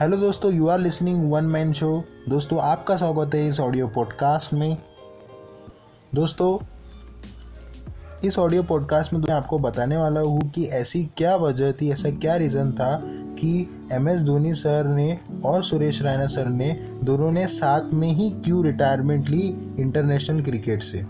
Hello दोस्तों you are listening one man show दोस्तों, आपका स्वागत है इस ऑडियो पॉडकास्ट में। दोस्तों, इस ऑडियो पॉडकास्ट में मैं आपको बताने वाला हूँ कि ऐसी क्या वजह थी, ऐसा क्या रीज़न था कि एम एस धोनी सर ने और सुरेश रैना सर ने दोनों ने साथ में ही क्यों रिटायरमेंट ली इंटरनेशनल क्रिकेट से।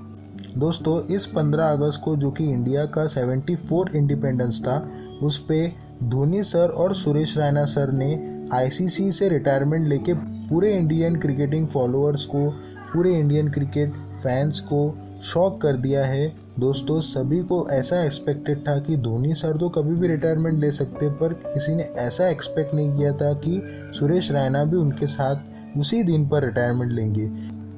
दोस्तों, इस 15 अगस्त को जो कि इंडिया का 74 इंडिपेंडेंस था, उस पर धोनी सर और सुरेश रैना सर ने आईसीसी से रिटायरमेंट लेके पूरे इंडियन क्रिकेटिंग फॉलोअर्स को, पूरे इंडियन क्रिकेट फैंस को शॉक कर दिया है। दोस्तों, सभी को ऐसा एक्सपेक्टेड था कि धोनी सर तो कभी भी रिटायरमेंट ले सकते, पर किसी ने ऐसा एक्सपेक्ट नहीं किया था कि सुरेश रैना भी उनके साथ उसी दिन पर रिटायरमेंट लेंगे।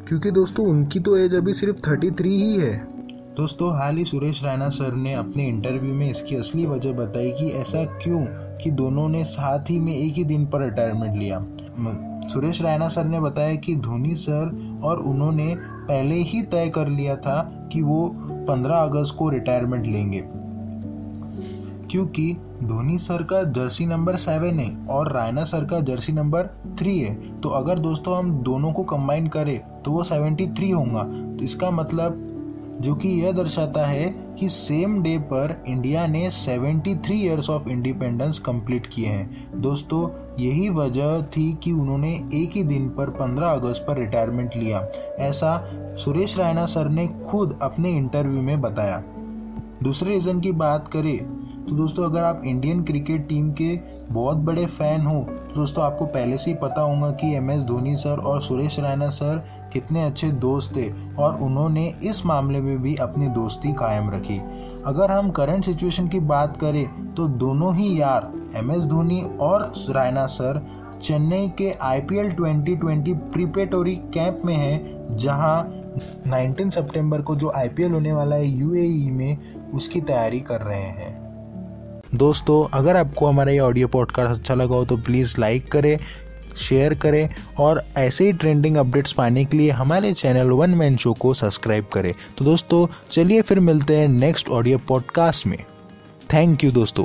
क्योंकि दोस्तों, उनकी तो एज अभी सिर्फ़ थर्टी थ्री ही है। दोस्तों, हाल ही सुरेश रैना सर ने अपने इंटरव्यू में इसकी असली वजह बताई कि ऐसा क्यों कि दोनों ने साथ ही में एक ही दिन पर रिटायरमेंट लिया। सुरेश रैना सर ने बताया कि धोनी सर और उन्होंने पहले ही तय कर लिया था कि वो 15 अगस्त को रिटायरमेंट लेंगे। क्योंकि धोनी सर का जर्सी नंबर सेवन है और रायना सर का जर्सी नंबर थ्री है। तो अगर दोस्तों हम दोनों को कंबाइन करें तो वो सेवेंटी थ्री होगा। तो इसका मतलब जो कि यह दर्शाता है कि सेम डे पर इंडिया ने 73 इयर्स ऑफ़ इंडिपेंडेंस कंप्लीट किए हैं। दोस्तों, यही वजह थी कि उन्होंने एक ही दिन पर 15 अगस्त पर रिटायरमेंट लिया। ऐसा सुरेश रायना सर ने खुद अपने इंटरव्यू में बताया। दूसरे रीज़न की बात करें तो दोस्तों, अगर आप इंडियन क्रिकेट टीम के बहुत बड़े फ़ैन हो दोस्तों, आपको पहले से ही पता होगा कि एम एस धोनी सर और सुरेश रैना सर कितने अच्छे दोस्त थे और उन्होंने इस मामले में भी अपनी दोस्ती कायम रखी। अगर हम करंट सिचुएशन की बात करें तो दोनों ही यार, एम एस धोनी और रैना सर, चेन्नई के आईपीएल 2020 प्रिपेटोरी कैंप में हैं, जहाँ 19 सितंबर को जो आईपीएल होने वाला है यूएई में उसकी तैयारी कर रहे हैं। दोस्तों, अगर आपको हमारा ये ऑडियो पॉडकास्ट अच्छा लगा हो तो प्लीज़ लाइक करें शेयर करें और ऐसे ही ट्रेंडिंग अपडेट्स पाने के लिए हमारे चैनल वन मैन शो को सब्सक्राइब करें। तो दोस्तों, चलिए फिर मिलते हैं नेक्स्ट ऑडियो पॉडकास्ट में। थैंक यू दोस्तों।